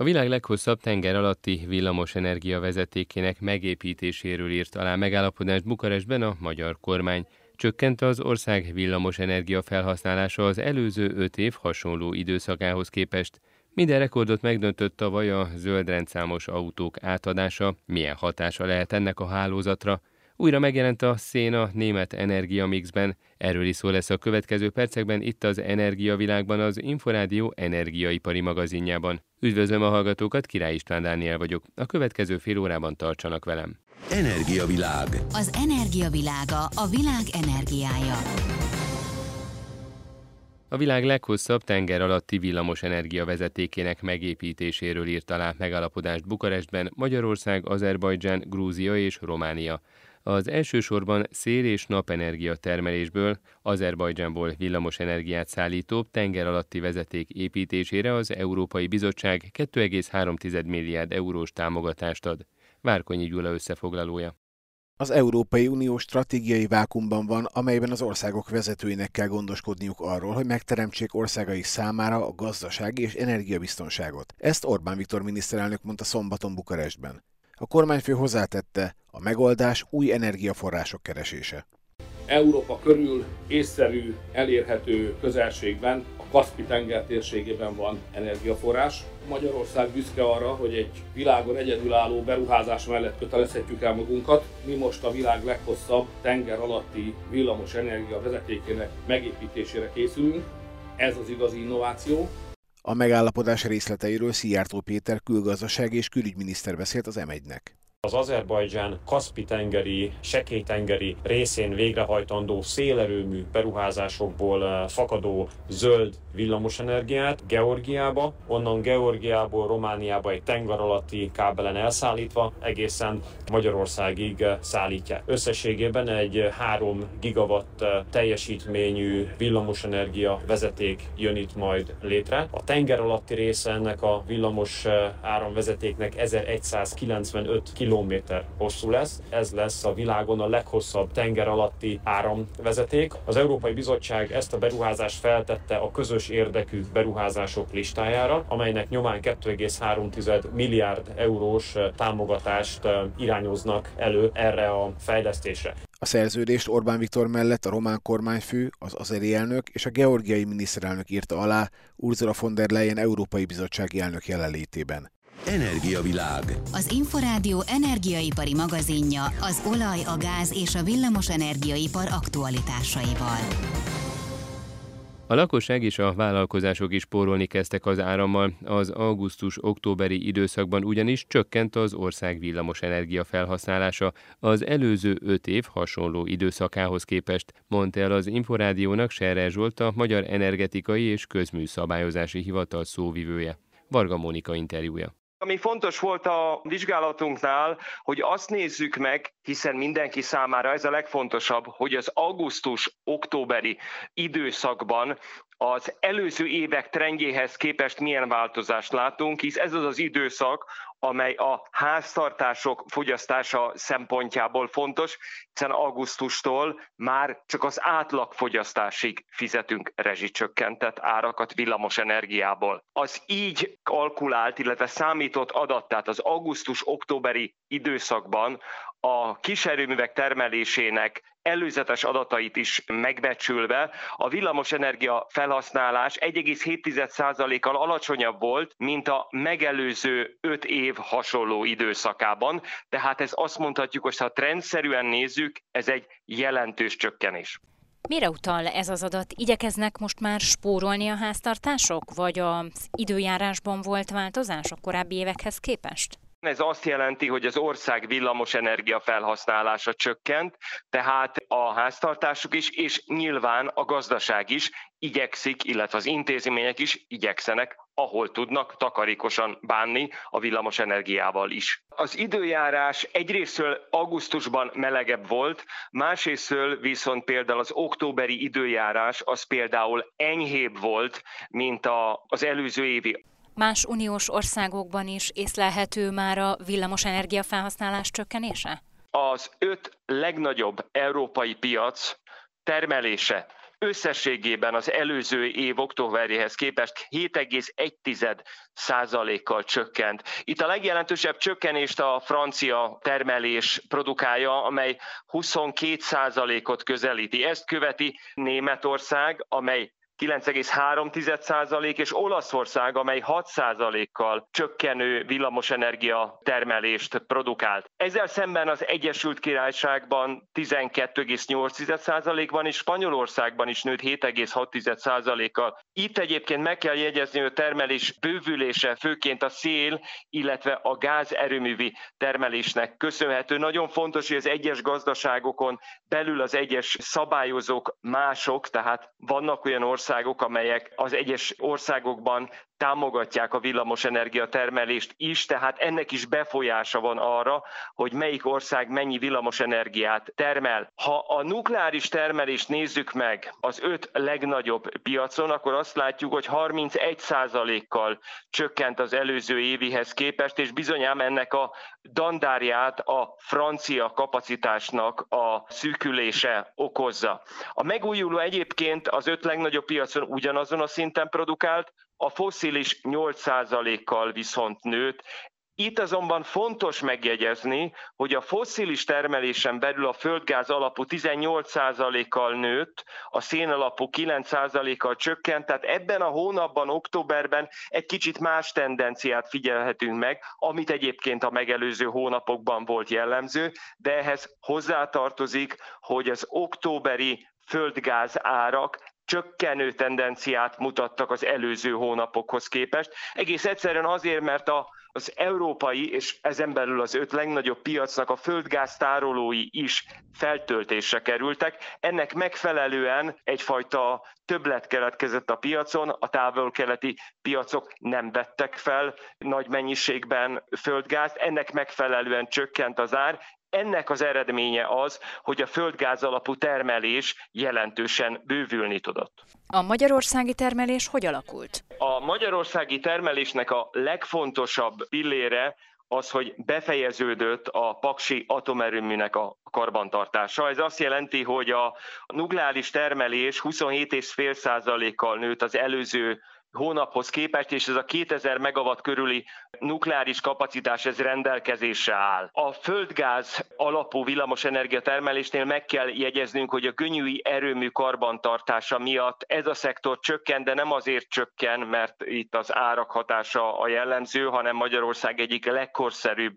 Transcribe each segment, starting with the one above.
A világ leghosszabb tenger alatti villamosenergia vezetékének megépítéséről írt alá megállapodást Bukarestben a magyar kormány. Csökkent az ország villamosenergia felhasználása az előző öt év hasonló időszakához képest. Minden rekordot megdöntött tavaly a zöldrendszámos autók átadása, milyen hatása lehet ennek a hálózatra. Újra megjelent a szén a német energiamixben, erről is szó lesz a következő percekben itt az Energiavilágban az Inforádió energiaipari magazinjában. Üdvözlöm a hallgatókat, Király István Dániel vagyok. A következő fél órában tartsanak velem. Energiavilág. Az energiavilága a világ energiája. A világ leghosszabb tenger alatti villamos energia vezetékének megépítéséről írt alá megállapodást Bukarestben Magyarország, Azerbajdzsán, Grúzia és Románia. Az elsősorban szél- és napenergia termelésből, Azerbajdzsánból villamos energiát szállító tenger alatti vezeték építésére az Európai Bizottság 2,3 milliárd eurós támogatást ad. Várkonyi Gyula összefoglalója. Az Európai Unió stratégiai vákumban van, amelyben az országok vezetőinek kell gondoskodniuk arról, hogy megteremtsék országai számára a gazdasági és energiabiztonságot. Ezt Orbán Viktor miniszterelnök mondta szombaton Bukarestben. A kormányfő hozzátette, a megoldás új energiaforrások keresése. Európa körül észszerű, elérhető közelségben, a Kaspi-tenger térségében van energiaforrás. Magyarország büszke arra, hogy egy világon egyedülálló beruházás mellett kötelezhetjük el magunkat. Mi most a világ leghosszabb tenger alatti villamos energia vezetékének megépítésére készülünk. Ez az igazi innováció. A megállapodás részleteiről Szijjártó Péter külgazdaság és külügyminiszter beszélt az M1-nek. Az Azerbajdzsán Kaspi-tengeri, Sekély-tengeri részén végrehajtandó szélerőmű beruházásokból eh, fakadó zöld villamosenergiát Georgiába, onnan Georgiából Romániába egy tenger alatti kábelen elszállítva egészen Magyarországig eh, szállítják. Összességében egy 3 gigawatt eh, teljesítményű villamosenergia vezeték jön itt majd létre. A tenger alatti része ennek a villamos áramvezetéknek 1195 km kilométer hosszú lesz. Ez lesz a világon a leghosszabb tenger alatti áramvezeték. Az Európai Bizottság ezt a beruházást feltette a közös érdekű beruházások listájára, amelynek nyomán 2,3 milliárd eurós támogatást irányoznak elő erre a fejlesztésre. A szerződést Orbán Viktor mellett a román kormányfő, az azeri elnök és a georgiai miniszterelnök írta alá Ursula von der Leyen Európai Bizottsági elnök jelenlétében. Energiavilág. Az Inforádió energiaipari magazinja az olaj, a gáz és a villamos energiaipar aktualitásaival. A lakosság és a vállalkozások is spórolni kezdtek az árammal, az augusztus-októberi időszakban ugyanis csökkent az ország villamos energia felhasználása az előző öt év hasonló időszakához képest, mondta el az Inforádiónak Serre Zsolt, a Magyar Energetikai és Közműszabályozási Hivatal szóvivője. Varga Mónika interjúja. Ami fontos volt a vizsgálatunknál, hogy azt nézzük meg, hiszen mindenki számára ez a legfontosabb, hogy az augusztus-októberi időszakban az előző évek trendjéhez képest milyen változást látunk, hisz ez az az időszak, amely a háztartások fogyasztása szempontjából fontos, hiszen augusztustól már csak az átlagfogyasztásig fizetünk rezsicsökkentett árakat villamos energiából. Az így kalkulált, illetve számított adat, tehát az augusztus-októberi időszakban a kiserőművek termelésének előzetes adatait is megbecsülve, a villamosenergia felhasználás 1,7%-kal alacsonyabb volt, mint a megelőző 5 év hasonló időszakában. Tehát ez azt mondhatjuk, hogy ha trendszerűen nézzük, ez egy jelentős csökkenés. Mire utal ez az adat? Igyekeznek most már spórolni a háztartások, vagy az időjárásban volt változás a korábbi évekhez képest? Ez azt jelenti, hogy az ország villamos energia felhasználása csökkent, tehát a háztartások is, és nyilván a gazdaság is igyekszik, illetve az intézmények is igyekszenek, ahol tudnak takarékosan bánni a villamos energiával is. Az időjárás egyrésztől augusztusban melegebb volt, másrésztől viszont például az októberi időjárás az például enyhébb volt, mint a, az előző évi. Más uniós országokban is észlelhető már a villamosenergia felhasználás csökkenése? Az öt legnagyobb európai piac termelése összességében az előző év októberéhez képest 7,1 százalékkal csökkent. Itt a legjelentősebb csökkenést a francia termelés produkálja, amely 22 százalékot közelíti. Ezt követi Németország, amely 9,3% és Olaszország, amely 6%-kal csökkenő villamosenergia termelést produkált. Ezzel szemben az Egyesült Királyságban 12,8%-ban és Spanyolországban is nőtt 7,6%-kal. Itt egyébként meg kell jegyezni, hogy a termelés bővülése főként a szél, illetve a gáz erőművi termelésnek köszönhető. Nagyon fontos, hogy az egyes gazdaságokon belül az egyes szabályozók mások, tehát vannak olyan országok, országok, amelyek az egyes országokban támogatják a villamosenergia termelést is, tehát ennek is befolyása van arra, hogy melyik ország mennyi villamosenergiát termel. Ha a nukleáris termelést nézzük meg az öt legnagyobb piacon, akkor azt látjuk, hogy 31%-kal csökkent az előző évihez képest, és bizonyám ennek a dandárját a francia kapacitásnak a szűkülése okozza. A megújuló egyébként az öt legnagyobb piacon ugyanazon a szinten produkált, a foszilis 8%-kal viszont nőtt, itt azonban fontos megjegyezni, hogy a fosszilis termelésen belül a földgáz alapú 18%-kal nőtt, a szén alapú 9%-kal csökkent, tehát ebben a hónapban, októberben egy kicsit más tendenciát figyelhetünk meg, amit egyébként a megelőző hónapokban volt jellemző, de ehhez hozzátartozik, hogy az októberi földgáz árak csökkenő tendenciát mutattak az előző hónapokhoz képest. Egész egyszerűen azért, mert a, az európai és ezen belül az öt legnagyobb piacnak a földgáz tárolói is feltöltésre kerültek. Ennek megfelelően egyfajta többlet keletkezett a piacon, a távol-keleti piacok nem vettek fel nagy mennyiségben földgázt, ennek megfelelően csökkent az ár, ennek az eredménye az, hogy a földgáz alapú termelés jelentősen bővülni tudott. A magyarországi termelés hogy alakult? A magyarországi termelésnek a legfontosabb pillére az, hogy befejeződött a Paksi atomerőműnek a karbantartása. Ez azt jelenti, hogy a nukleáris termelés 27,5%-kal nőtt az előző hónaphoz képest, és ez a 2000 megawatt körüli nukleáris kapacitás ez rendelkezésre áll. A földgáz alapú villamosenergia termelésnél meg kell jegyeznünk, hogy a könnyűi erőmű karbantartása miatt ez a szektor csökken, de nem azért csökken, mert itt az árak hatása a jellemző, hanem Magyarország egyik legkorszerűbb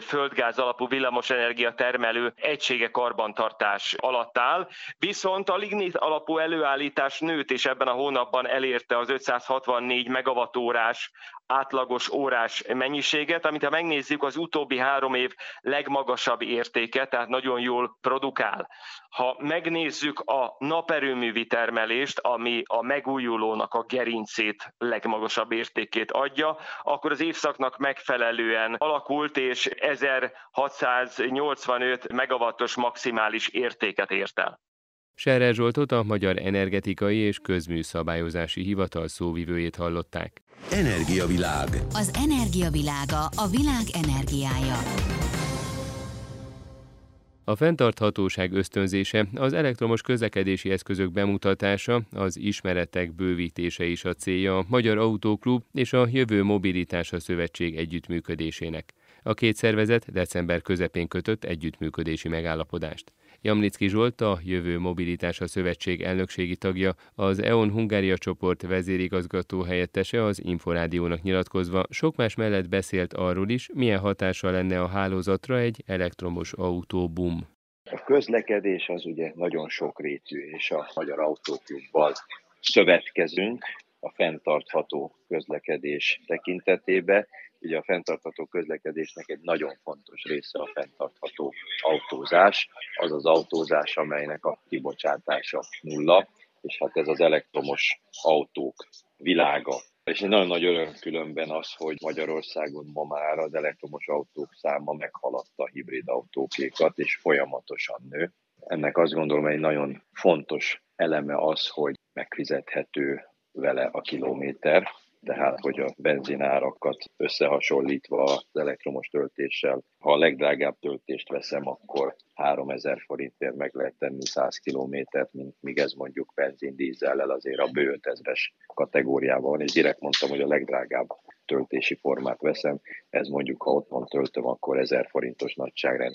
földgáz alapú villamosenergia termelő egysége karbantartás alatt áll, viszont a lignit alapú előállítás nőtt, és ebben a hónapban elérte az 564 megawattórás átlagos órás mennyiséget, amit ha megnézzük, az utóbbi három év legmagasabb értéke, tehát nagyon jól produkál. Ha megnézzük a naperőművi termelést, ami a megújulónak a gerincét legmagasabb értékét adja, akkor az évszaknak megfelelően alakult, és 1685 megawattos maximális értéket ért el. Serre Zsoltot a Magyar Energetikai és Közműszabályozási Hivatal szóvivőjét hallották. Energiavilág. Az energiavilága a világ energiája. A fenntarthatóság ösztönzése, az elektromos közlekedési eszközök bemutatása, az ismeretek bővítése is a célja a Magyar Autóklub és a Jövő Mobilitása Szövetség együttműködésének. A két szervezet december közepén kötött együttműködési megállapodást. Jamnicki Zsolt, a Jövő Mobilitása Szövetség elnökségi tagja, az EON Hungária csoport vezérigazgató helyettese az Inforádiónak nyilatkozva sok más mellett beszélt arról is, milyen hatása lenne a hálózatra egy elektromos autóbum. A közlekedés az ugye nagyon sokrétű, és a Magyar Autóklubbal szövetkezünk a fenntartható közlekedés tekintetében, Ugye a fenntartható közlekedésnek egy nagyon fontos része a fenntartható autózás, az az autózás, amelynek a kibocsátása nulla, és hát ez az elektromos autók világa. És egy nagyon nagy öröm különben az, hogy Magyarországon ma már az elektromos autók száma meghaladta a hibrid autókékat, és folyamatosan nő. Ennek azt gondolom egy nagyon fontos eleme az, hogy megfizethető vele a kilométer, tehát hogy a benzinárakat összehasonlítva az elektromos töltéssel, ha a legdrágább töltést veszem, akkor 3000 forintért meg lehet tenni 100 kilométert, míg ez mondjuk benzin dízellel azért a bő 5000-es kategóriában van, és direkt mondtam, hogy a legdrágább töltési formát veszem, ez mondjuk, ha otthon töltöm, akkor 1000 forintos nagyságrend.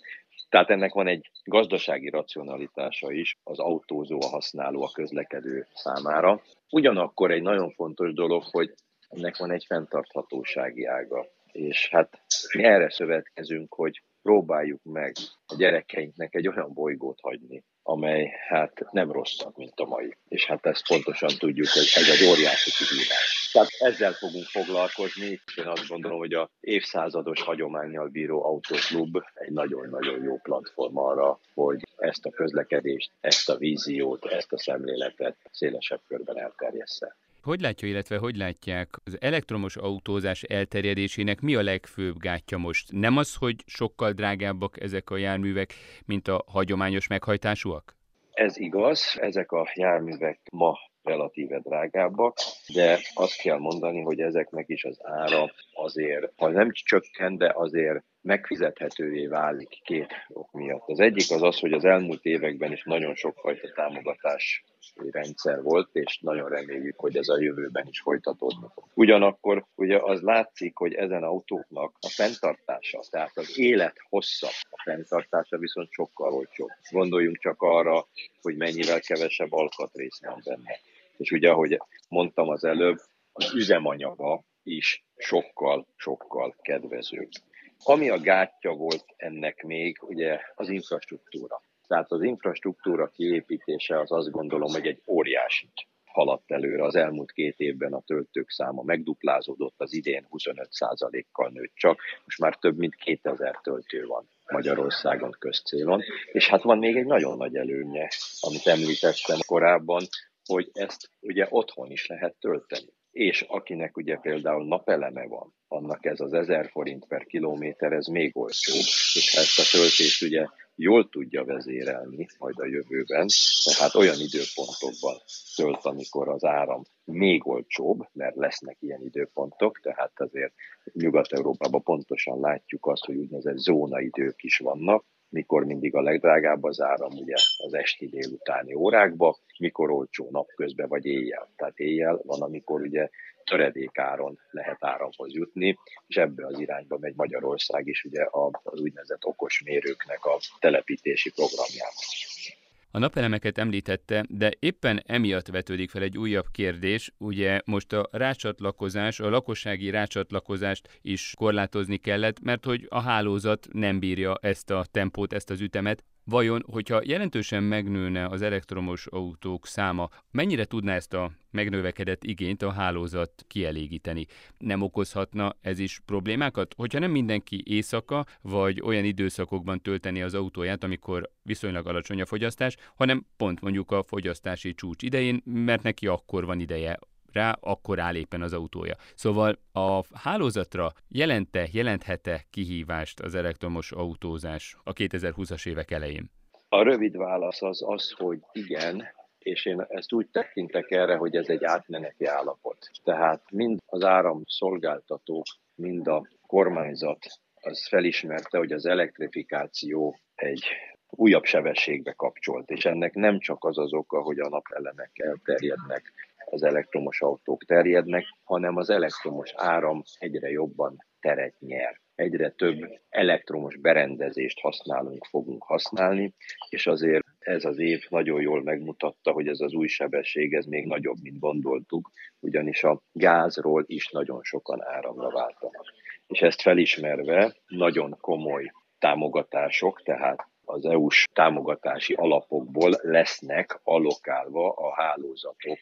Tehát ennek van egy gazdasági racionalitása is az autózó, a használó, a közlekedő számára. Ugyanakkor egy nagyon fontos dolog, hogy ennek van egy fenntarthatósági ága. És hát mi erre szövetkezünk, hogy próbáljuk meg a gyerekeinknek egy olyan bolygót hagyni, amely hát nem rosszabb, mint a mai. És hát ezt pontosan tudjuk, hogy ez egy óriási kihívás. Tehát ezzel fogunk foglalkozni, én azt gondolom, hogy a évszázados hagyományjal bíró autóklub egy nagyon-nagyon jó platform arra, hogy ezt a közlekedést, ezt a víziót, ezt a szemléletet szélesebb körben elterjessze. Hogy látja, illetve hogy látják az elektromos autózás elterjedésének mi a legfőbb gátja most? Nem az, hogy sokkal drágábbak ezek a járművek, mint a hagyományos meghajtásúak? Ez igaz, ezek a járművek ma relatíve drágábbak, de azt kell mondani, hogy ezeknek is az ára azért, ha nem csökken, de azért megfizethetővé válik két ok miatt. Az egyik az az, hogy az elmúlt években is nagyon sokfajta támogatás rendszer volt, és nagyon reméljük, hogy ez a jövőben is folytatódni. Ugyanakkor ugye az látszik, hogy ezen autóknak a fenntartása, tehát az élet hossza, a fenntartása viszont sokkal olcsóbb. Gondoljunk csak arra, hogy mennyivel kevesebb alkatrész van benne. És ugye, ahogy mondtam az előbb, az üzemanyaga is sokkal, sokkal kedvezőbb. Ami a gátja volt ennek még, ugye az infrastruktúra. Tehát az infrastruktúra kiépítése az azt gondolom, hogy egy óriási haladt előre. Az elmúlt két évben a töltők száma megduplázódott, az idén 25%-kal nőtt csak, most már több mint 2000 töltő van Magyarországon közcélon. És hát van még egy nagyon nagy előnye, amit említettem korábban, hogy ezt ugye otthon is lehet tölteni. És akinek ugye például napeleme van, annak ez az 1000 forint per kilométer, ez még olcsóbb, és ha ezt a töltést ugye jól tudja vezérelni majd a jövőben, tehát olyan időpontokban tölt, amikor az áram még olcsóbb, mert lesznek ilyen időpontok, tehát azért Nyugat-Európában pontosan látjuk azt, hogy úgynevezett zónaidők is vannak, mikor mindig a legdrágább az áram, ugye az esti délutáni órákba, mikor olcsó napközben vagy éjjel. Tehát éjjel van, amikor ugye töredékáron lehet áramhoz jutni, és ebbe az irányba megy Magyarország is ugye az úgynevezett okos mérőknek a telepítési programjában. A napelemeket említette, de éppen emiatt vetődik fel egy újabb kérdés. Ugye most a rácsatlakozás, a lakossági rácsatlakozást is korlátozni kellett, mert hogy a hálózat nem bírja ezt a tempót, ezt az ütemet. Vajon, hogyha jelentősen megnőne az elektromos autók száma, mennyire tudná ezt a megnövekedett igényt a hálózat kielégíteni? Nem okozhatna ez is problémákat? Hogyha nem mindenki éjszaka vagy olyan időszakokban tölteni az autóját, amikor viszonylag alacsony a fogyasztás, hanem pont mondjuk a fogyasztási csúcs idején, mert neki akkor van ideje rá, akkor áll éppen az autója. Szóval a hálózatra jelente, jelenthete kihívást az elektromos autózás a 2020-as évek elején? A rövid válasz az az, hogy igen, és én ezt úgy tekintek erre, hogy ez egy átmeneti állapot. Tehát mind az áramszolgáltatók, mind a kormányzat az felismerte, hogy az elektrifikáció egy újabb sebességbe kapcsolt, és ennek nem csak az az oka, hogy a napelemek elterjednek, az elektromos autók terjednek, hanem az elektromos áram egyre jobban teret nyer. Egyre több elektromos berendezést használunk, fogunk használni, és azért ez az év nagyon jól megmutatta, hogy ez az új sebesség, ez még nagyobb, mint gondoltuk, ugyanis a gázról is nagyon sokan áramra váltanak. És ezt felismerve nagyon komoly támogatások, tehát az EU-s támogatási alapokból lesznek alokálva a hálózatok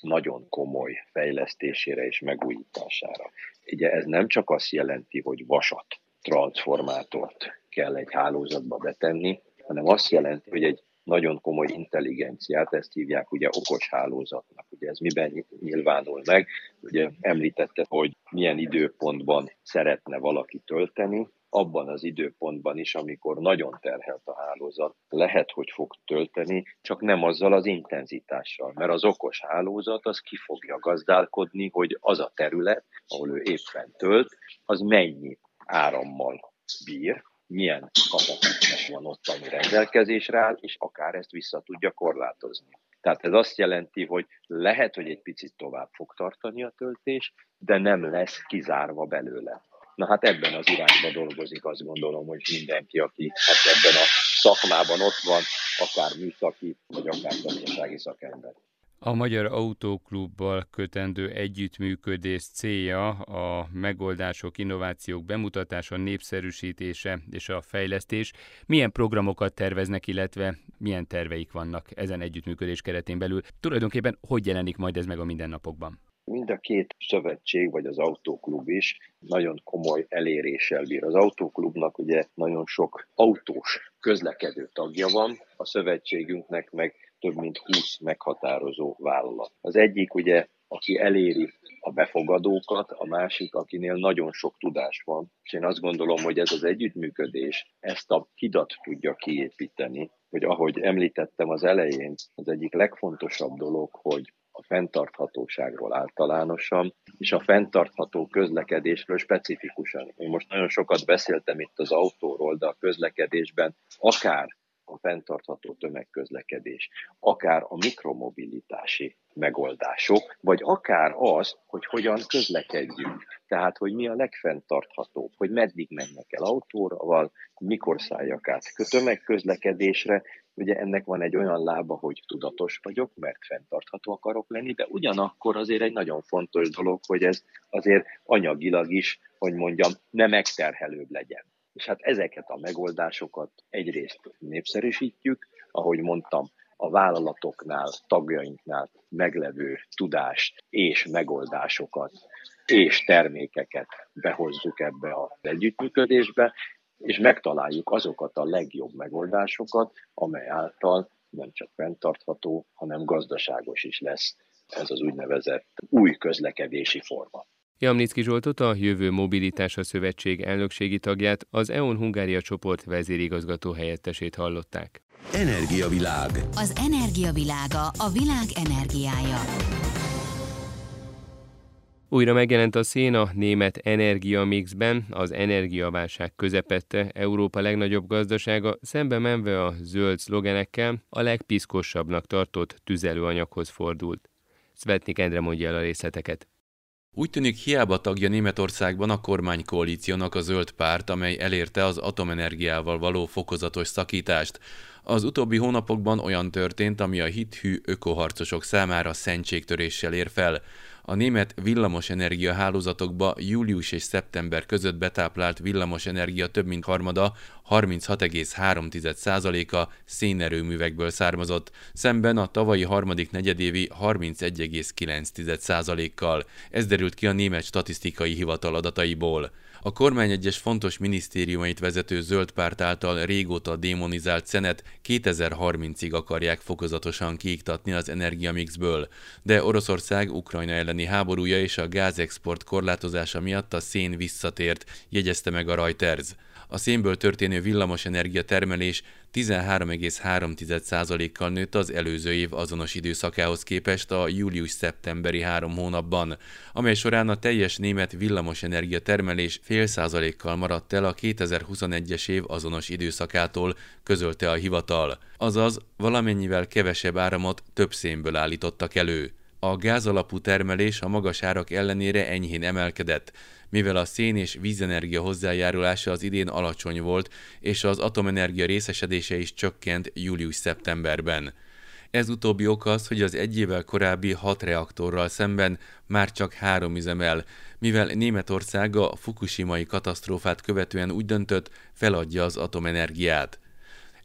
nagyon komoly fejlesztésére és megújítására. Ugye ez nem csak azt jelenti, hogy vasat, transformátort kell egy hálózatba betenni, hanem azt jelenti, hogy egy nagyon komoly intelligenciát, ezt hívják ugye okos hálózatnak. Ugye ez miben nyilvánul meg? Ugye említette, hogy milyen időpontban szeretne valaki tölteni, abban az időpontban is, amikor nagyon terhelt a hálózat, lehet, hogy fog tölteni, csak nem azzal az intenzitással, mert az okos hálózat az ki fogja gazdálkodni, hogy az a terület, ahol ő éppen tölt, az mennyi árammal bír, milyen kapacitás van ott, ami rendelkezésre áll, és akár ezt vissza tudja korlátozni. Tehát ez azt jelenti, hogy lehet, hogy egy picit tovább fog tartani a töltés, de nem lesz kizárva belőle. Na hát ebben az irányba dolgozik, azt gondolom, hogy mindenki, aki hát ebben a szakmában ott van, akár műszaki, vagy akár gazdasági szakember. A Magyar Autóklubbal kötendő együttműködés célja a megoldások, innovációk bemutatása, népszerűsítése és a fejlesztés. Milyen programokat terveznek, illetve milyen terveik vannak ezen együttműködés keretén belül? Tulajdonképpen hogy jelenik majd ez meg a mindennapokban? Mind a két szövetség, vagy az autóklub is nagyon komoly eléréssel bír. Az autóklubnak ugye nagyon sok autós közlekedő tagja van, a szövetségünknek meg több mint 20 meghatározó vállalat. Az egyik ugye, aki eléri a befogadókat, a másik, akinél nagyon sok tudás van. És én azt gondolom, hogy ez az együttműködés ezt a hidat tudja kiépíteni, hogy ahogy említettem az elején, az egyik legfontosabb dolog, hogy a fenntarthatóságról általánosan, és a fenntartható közlekedésről specifikusan. Én most nagyon sokat beszéltem itt az autóról, de a közlekedésben akár a fenntartható tömegközlekedés, akár a mikromobilitási megoldások, vagy akár az, hogy hogyan közlekedjünk. Tehát, hogy mi a legfenntarthatóbb, hogy meddig mennek el autóval, mikor szálljak át tömegközlekedésre. Ugye ennek van egy olyan lába, hogy tudatos vagyok, mert fenntartható akarok lenni, de ugyanakkor azért egy nagyon fontos dolog, hogy ez azért anyagilag is, hogy mondjam, nem megterhelőbb legyen. És hát ezeket a megoldásokat egyrészt népszerűsítjük, ahogy mondtam, a vállalatoknál, tagjainknál meglevő tudást és megoldásokat és termékeket behozzuk ebbe az együttműködésbe, és megtaláljuk azokat a legjobb megoldásokat, amely által nem csak fenntartható, hanem gazdaságos is lesz ez az úgynevezett új közlekedési forma. Jamnicki Zsoltot, a Jövő Mobilitása Szövetség elnökségi tagját, az EON Hungária csoport vezérigazgató helyettesét hallották. Energiavilág. Az energiavilága a világ energiája. Újra megjelent a szén a német energiamixben, az energiaválság közepette Európa legnagyobb gazdasága szembe menve a zöld szlogenekkel a legpiszkosabbnak tartott tüzelőanyaghoz fordult. Svetnik Endre mondja el a részleteket. Úgy tűnik hiába tagja Németországban a kormánykoalíciónak a zöld párt, amely elérte az atomenergiával való fokozatos szakítást. Az utóbbi hónapokban olyan történt, ami a hithű ökoharcosok számára szentségtöréssel ér fel. A német villamosenergia hálózatokba július és szeptember között betáplált villamosenergia több mint harmada, 36,3%-a szénerőművekből származott, szemben a tavalyi harmadik negyedévi 31,9%-kal. Ez derült ki a német statisztikai hivatal adataiból. A kormány egyes fontos minisztériumait vezető zöld párt által régóta démonizált szenet 2030-ig akarják fokozatosan kiiktatni az energiamixből, de Oroszország Ukrajna elleni háborúja és a gázexport korlátozása miatt a szén visszatért, jegyezte meg a Reuters. A szénből történő villamosenergia termelés 13,3%-kal nőtt az előző év azonos időszakához képest a július-szeptemberi három hónapban, amely során a teljes német villamosenergia termelés fél százalékkal maradt el a 2021-es év azonos időszakától, közölte a hivatal. Azaz valamennyivel kevesebb áramot több szénből állítottak elő. A gázalapú termelés a magas árak ellenére enyhén emelkedett, mivel a szén és vízenergia hozzájárulása az idén alacsony volt, és az atomenergia részesedése is csökkent július-szeptemberben. Ez utóbbi ok az, hogy az egy évvel korábbi hat reaktorral szemben már csak három üzemel, mivel Németország a fukushimai katasztrófát követően úgy döntött, feladja az atomenergiát.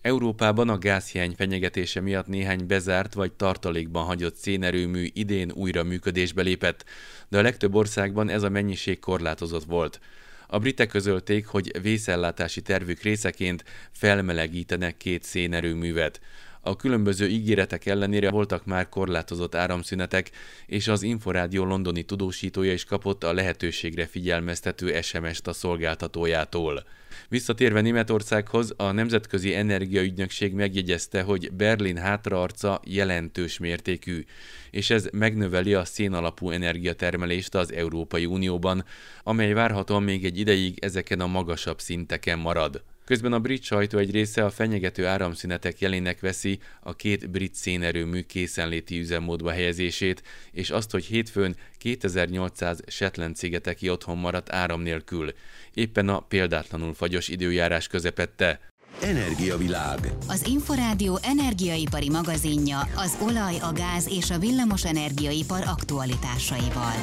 Európában a gázhiány fenyegetése miatt néhány bezárt vagy tartalékban hagyott szénerőmű idén újra működésbe lépett, de a legtöbb országban ez a mennyiség korlátozott volt. A britek közölték, hogy vészellátási tervük részeként felmelegítenek két szénerőművet. A különböző ígéretek ellenére voltak már korlátozott áramszünetek, és az Inforádió londoni tudósítója is kapott a lehetőségre figyelmeztető SMS-t a szolgáltatójától. Visszatérve Németországhoz, a Nemzetközi Energiaügynökség megjegyezte, hogy Berlin hátraarca jelentős mértékű, és ez megnöveli a szénalapú energiatermelést az Európai Unióban, amely várhatóan még egy ideig ezeken a magasabb szinteken marad. Közben a brit sajtó egy része a fenyegető áramszünetek jelének veszi a két brit szénerőmű készenléti üzemmódba helyezését, és azt, hogy hétfőn 2800 Shetland szigeteki otthon maradt áram nélkül, éppen a példátlanul fagyos időjárás közepette. Energiavilág. Az Inforádió energiaipari magazinja az olaj, a gáz és a villamos energiaipar aktualitásaival.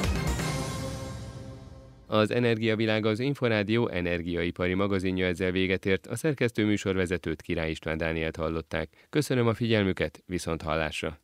Az Energiavilág az Inforádió energiaipari magazinja ezzel véget ért, a szerkesztő műsorvezetőt Király István Dánielt hallották. Köszönöm a figyelmüket, viszont hallásra!